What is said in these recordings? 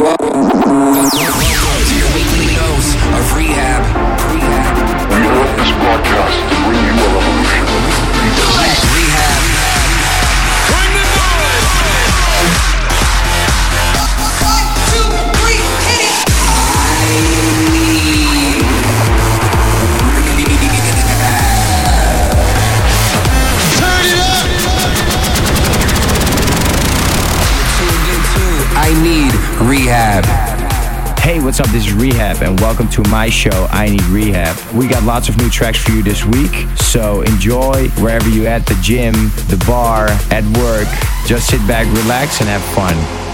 what's And welcome to my show, I Need Rehab. We got lots of new tracks for you this week, so enjoy wherever you at the gym, the bar, at work. Just sit back, relax, and have fun.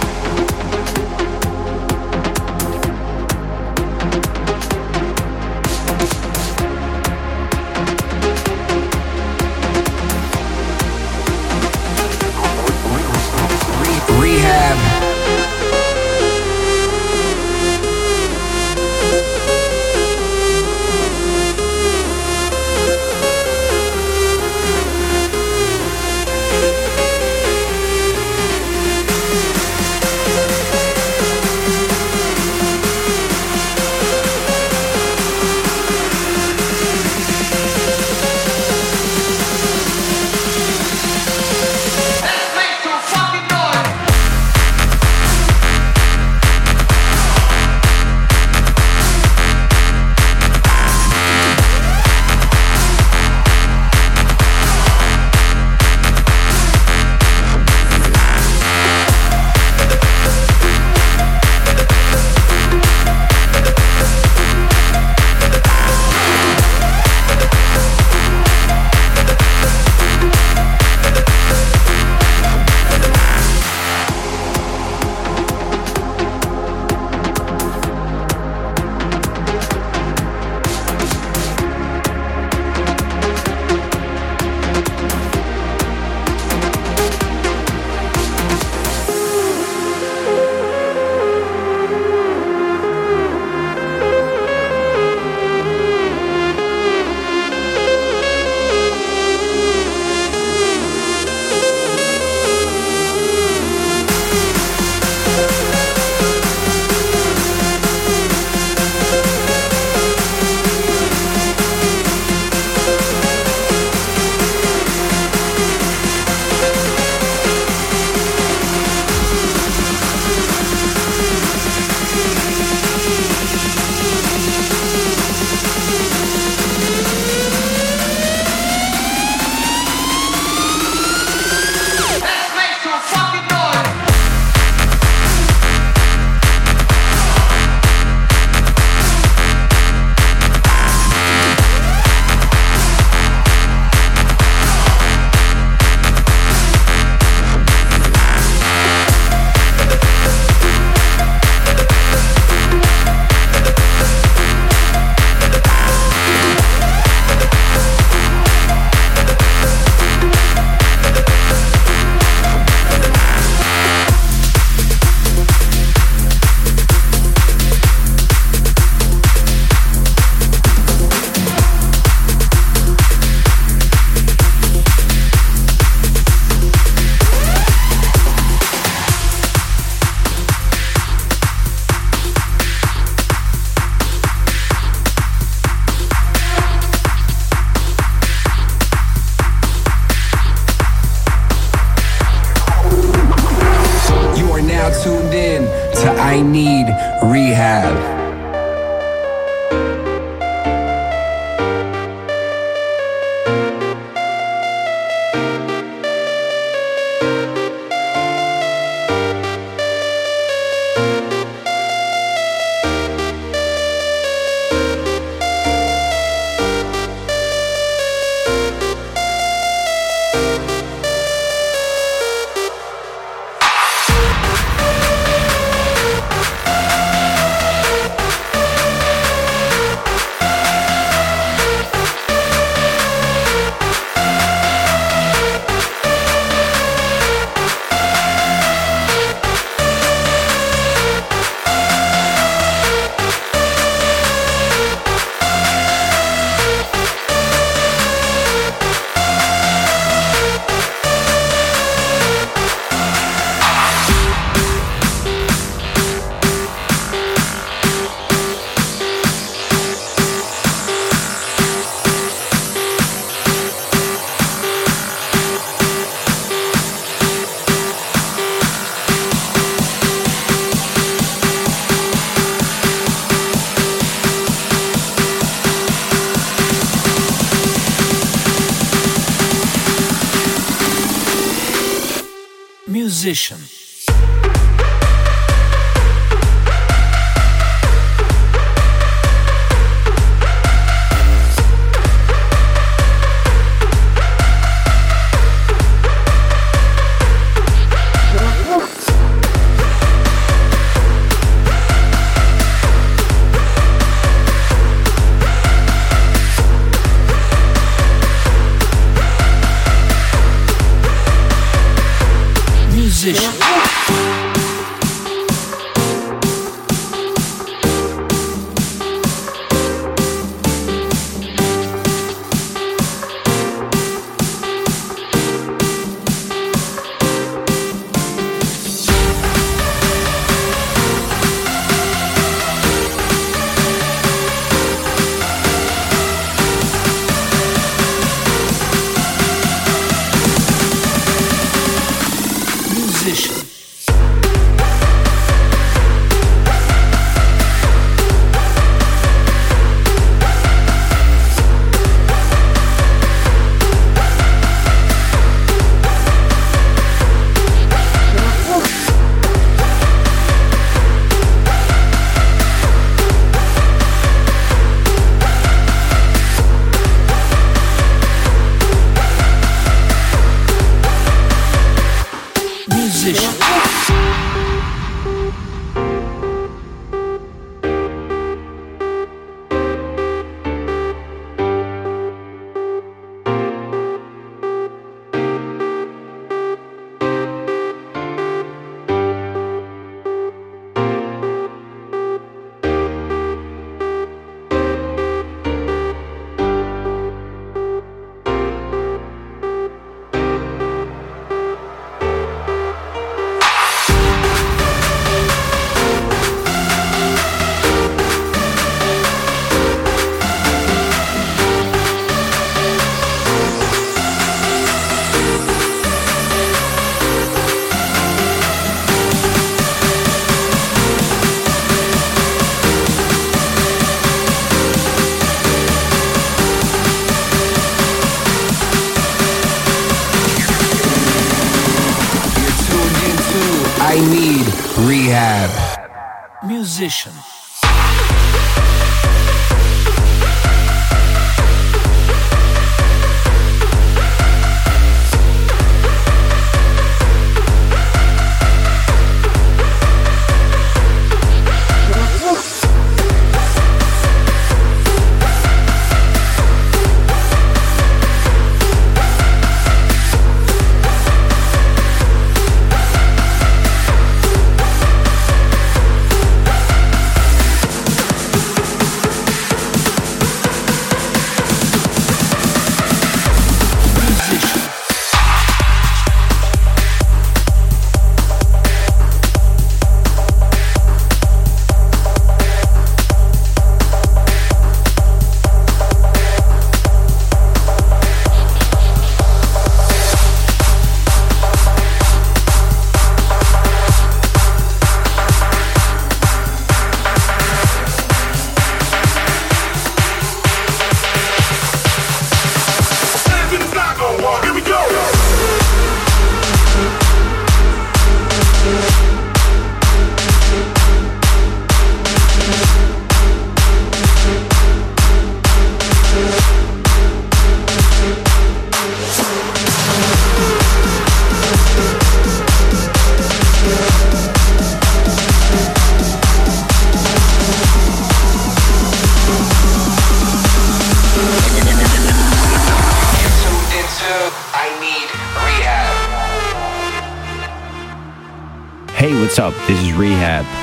Musician.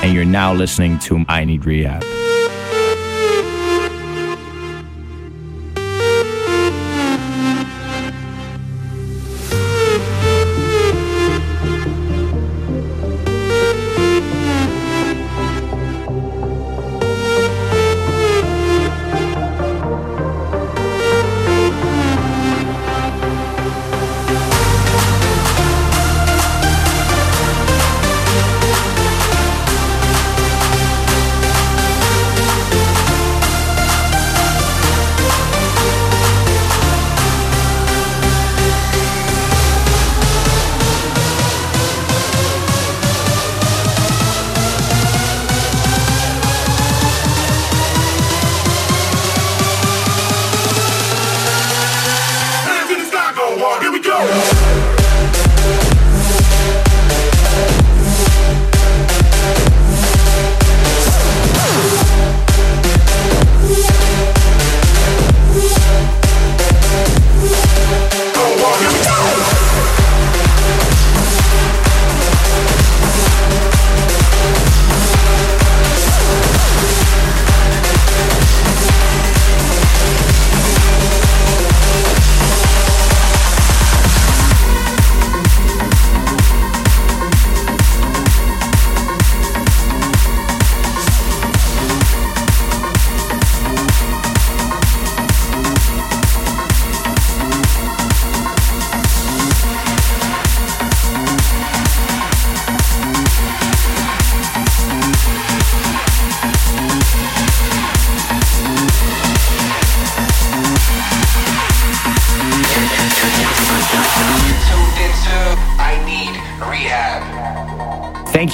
And you're now listening to I Need Rehab.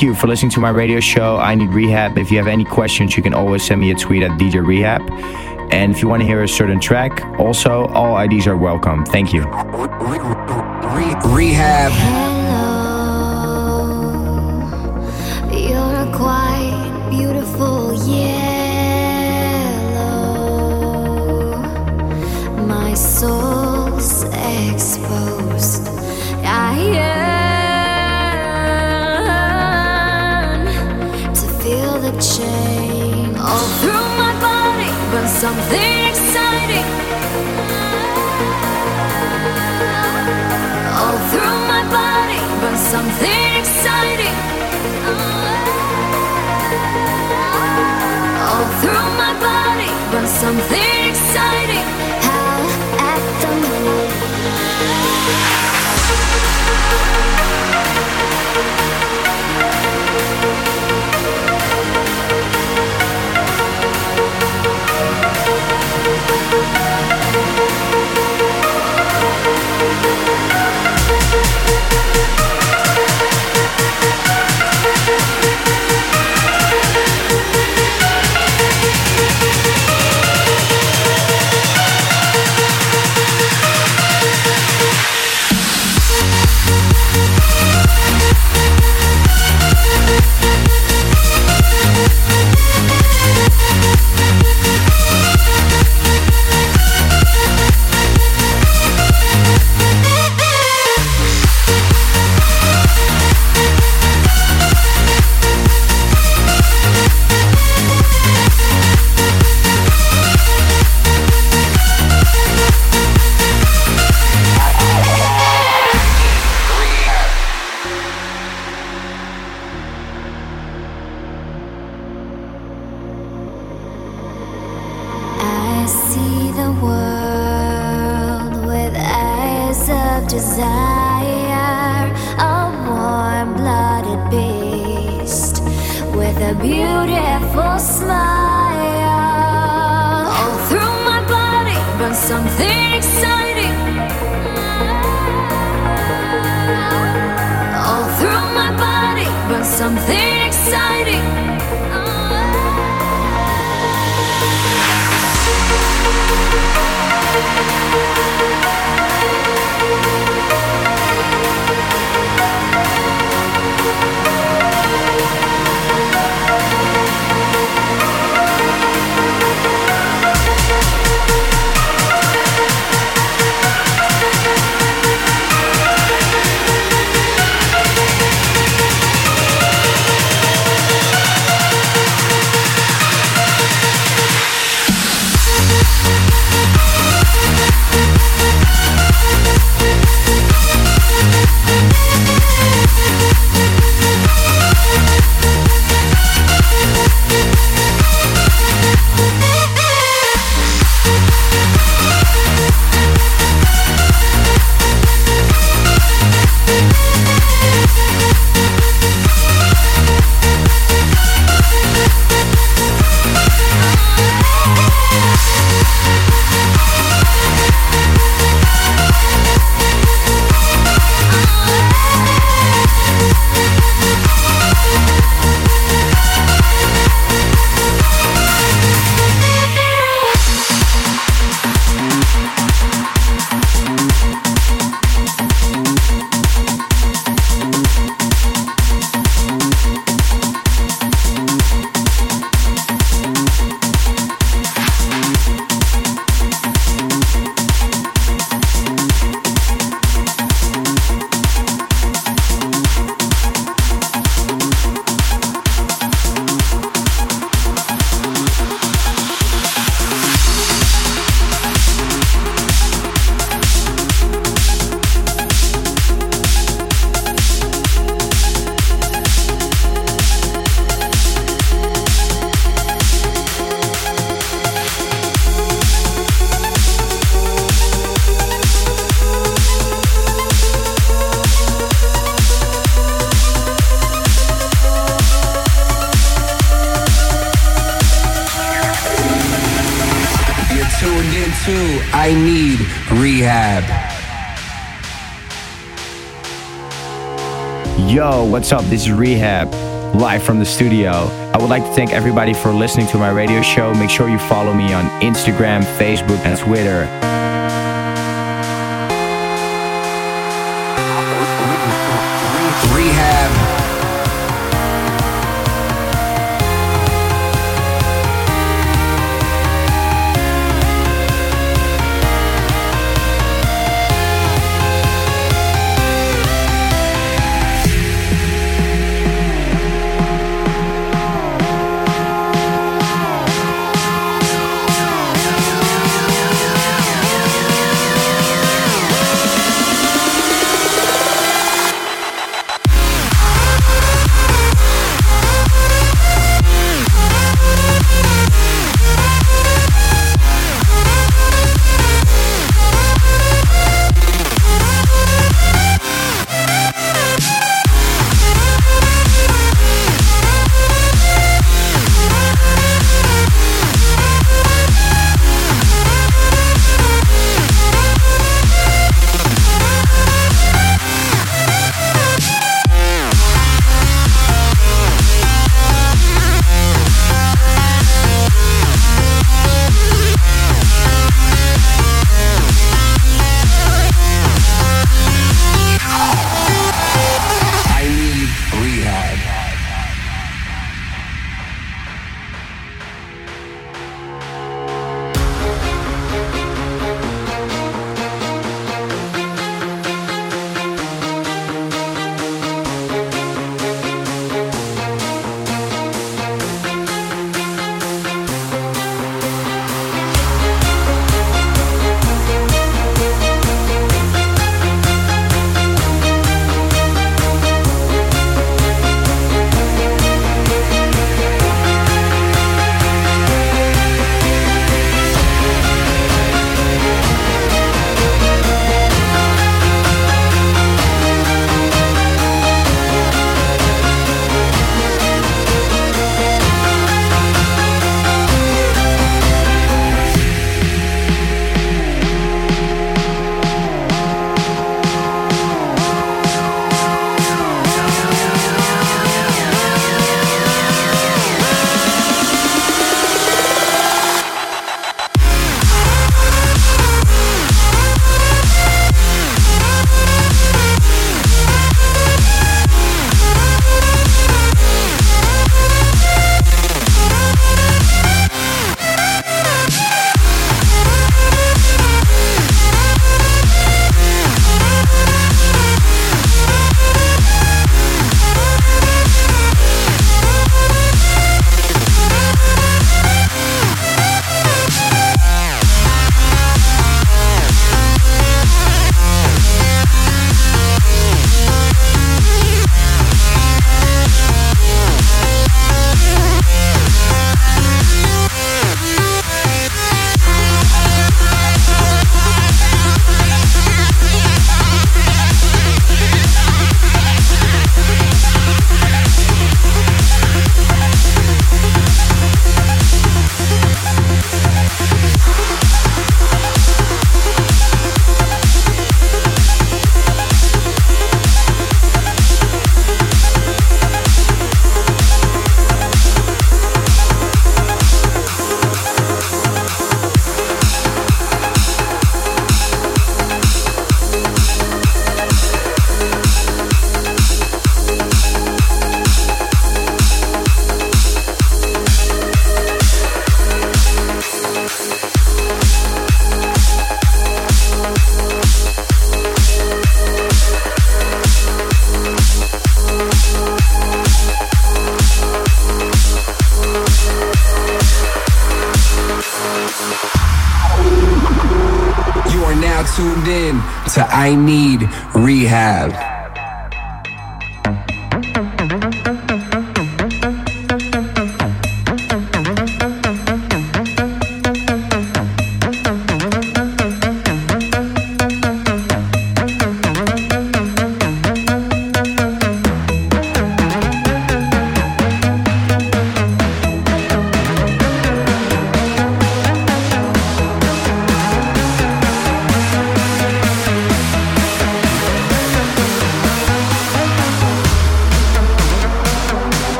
Thank you for listening to my radio show. I need rehab. If you have any questions, you can always send me a tweet at DJ Rehab. And if you want to hear a certain track, also all IDs are welcome. Thank you. Rehab. Something What's up? This is Rehab, live from the studio. I would like to thank everybody for listening to my radio show. Make sure you follow me on Instagram, Facebook, and Twitter.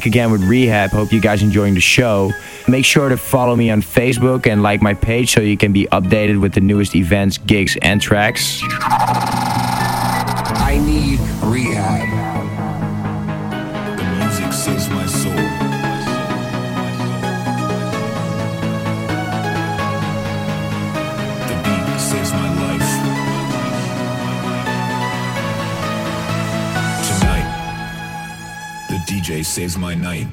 Back again with Rehab. Hope you guys enjoying the show. Make sure to follow me on Facebook and like my page so you can be updated with the newest events, gigs, and tracks. I need saves my night.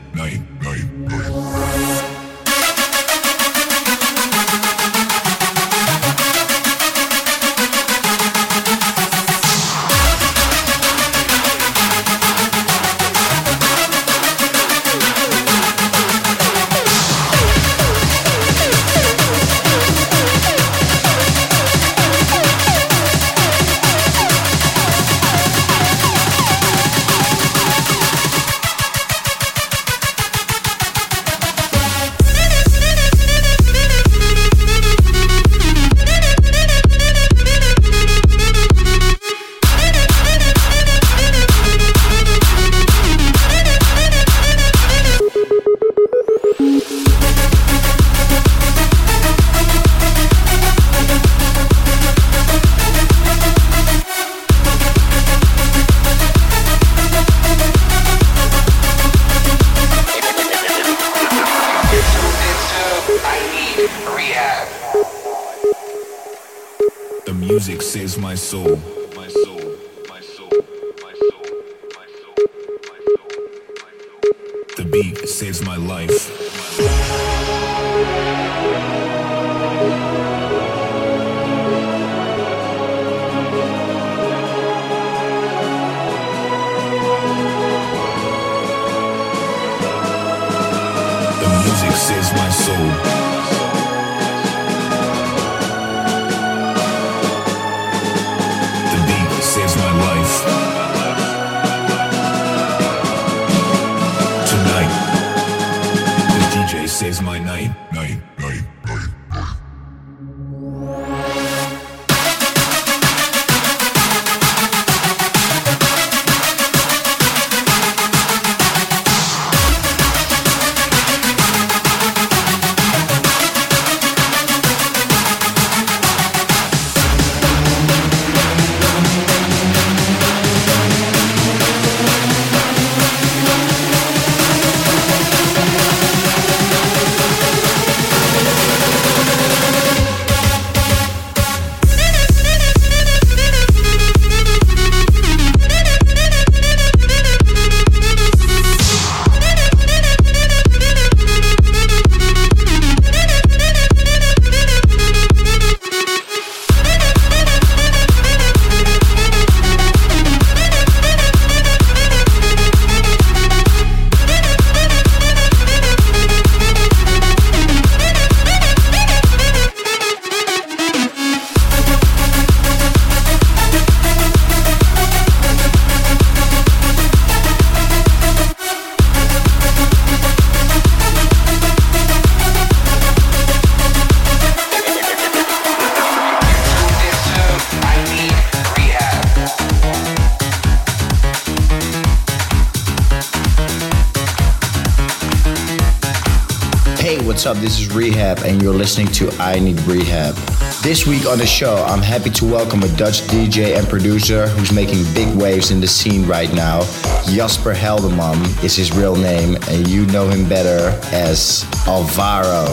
Rehab, and you're listening to I Need Rehab. This week on the show, I'm happy to welcome a Dutch DJ and producer who's making big waves in the scene right now. Jasper Helderman is his real name, and you know him better as Alvaro.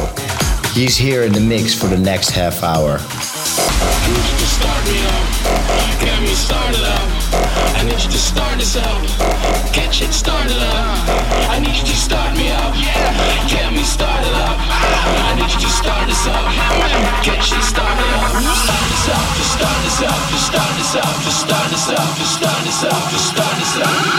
He's here in the mix for the next half hour. I need you to start me up. Get started up. I need you to start this up. Get it started up. I need you to start me up. Get started up. You to start this up. Get shit started up. Start this up. Just start this up. Just start this up. Just start this up. Just start this up. Just start this up.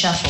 Shuffle.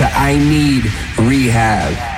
I Need Rehab.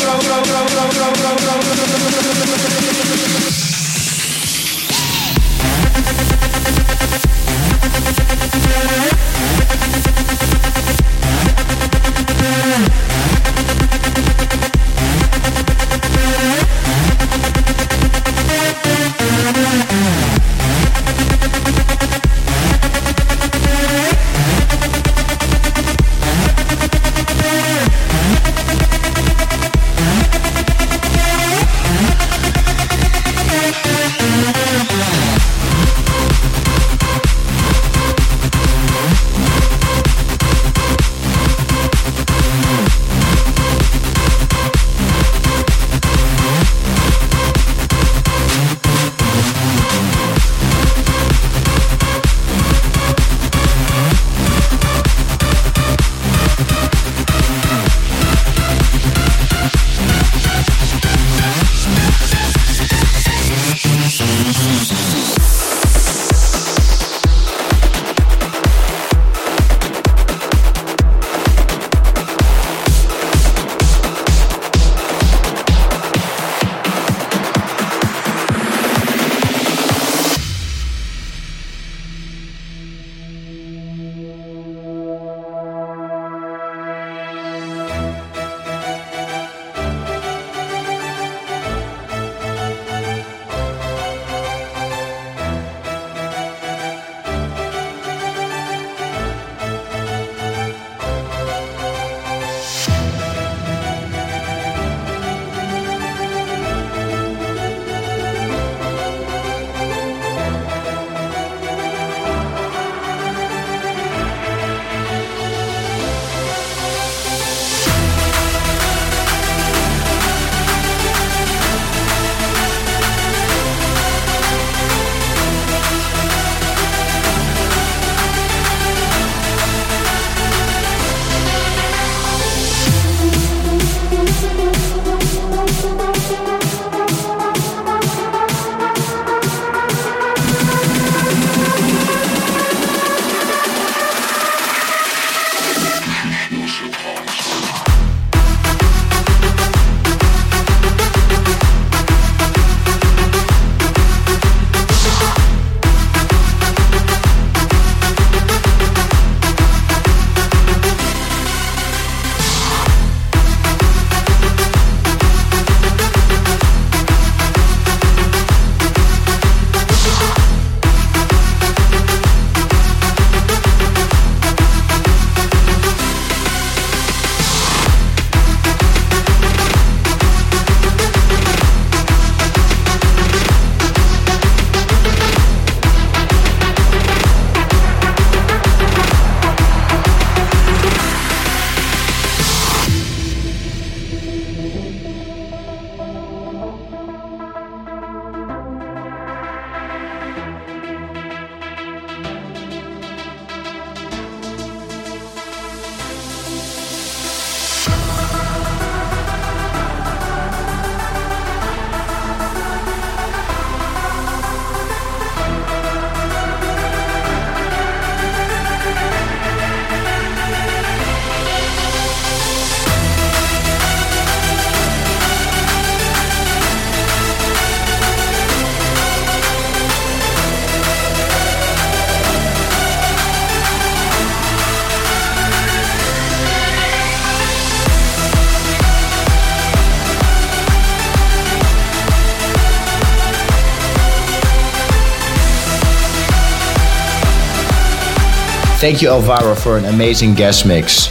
Thank you, Elvira, for an amazing guest mix.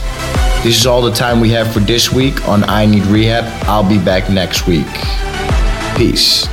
This is all the time we have for this week on I Need Rehab. I'll be back next week. Peace.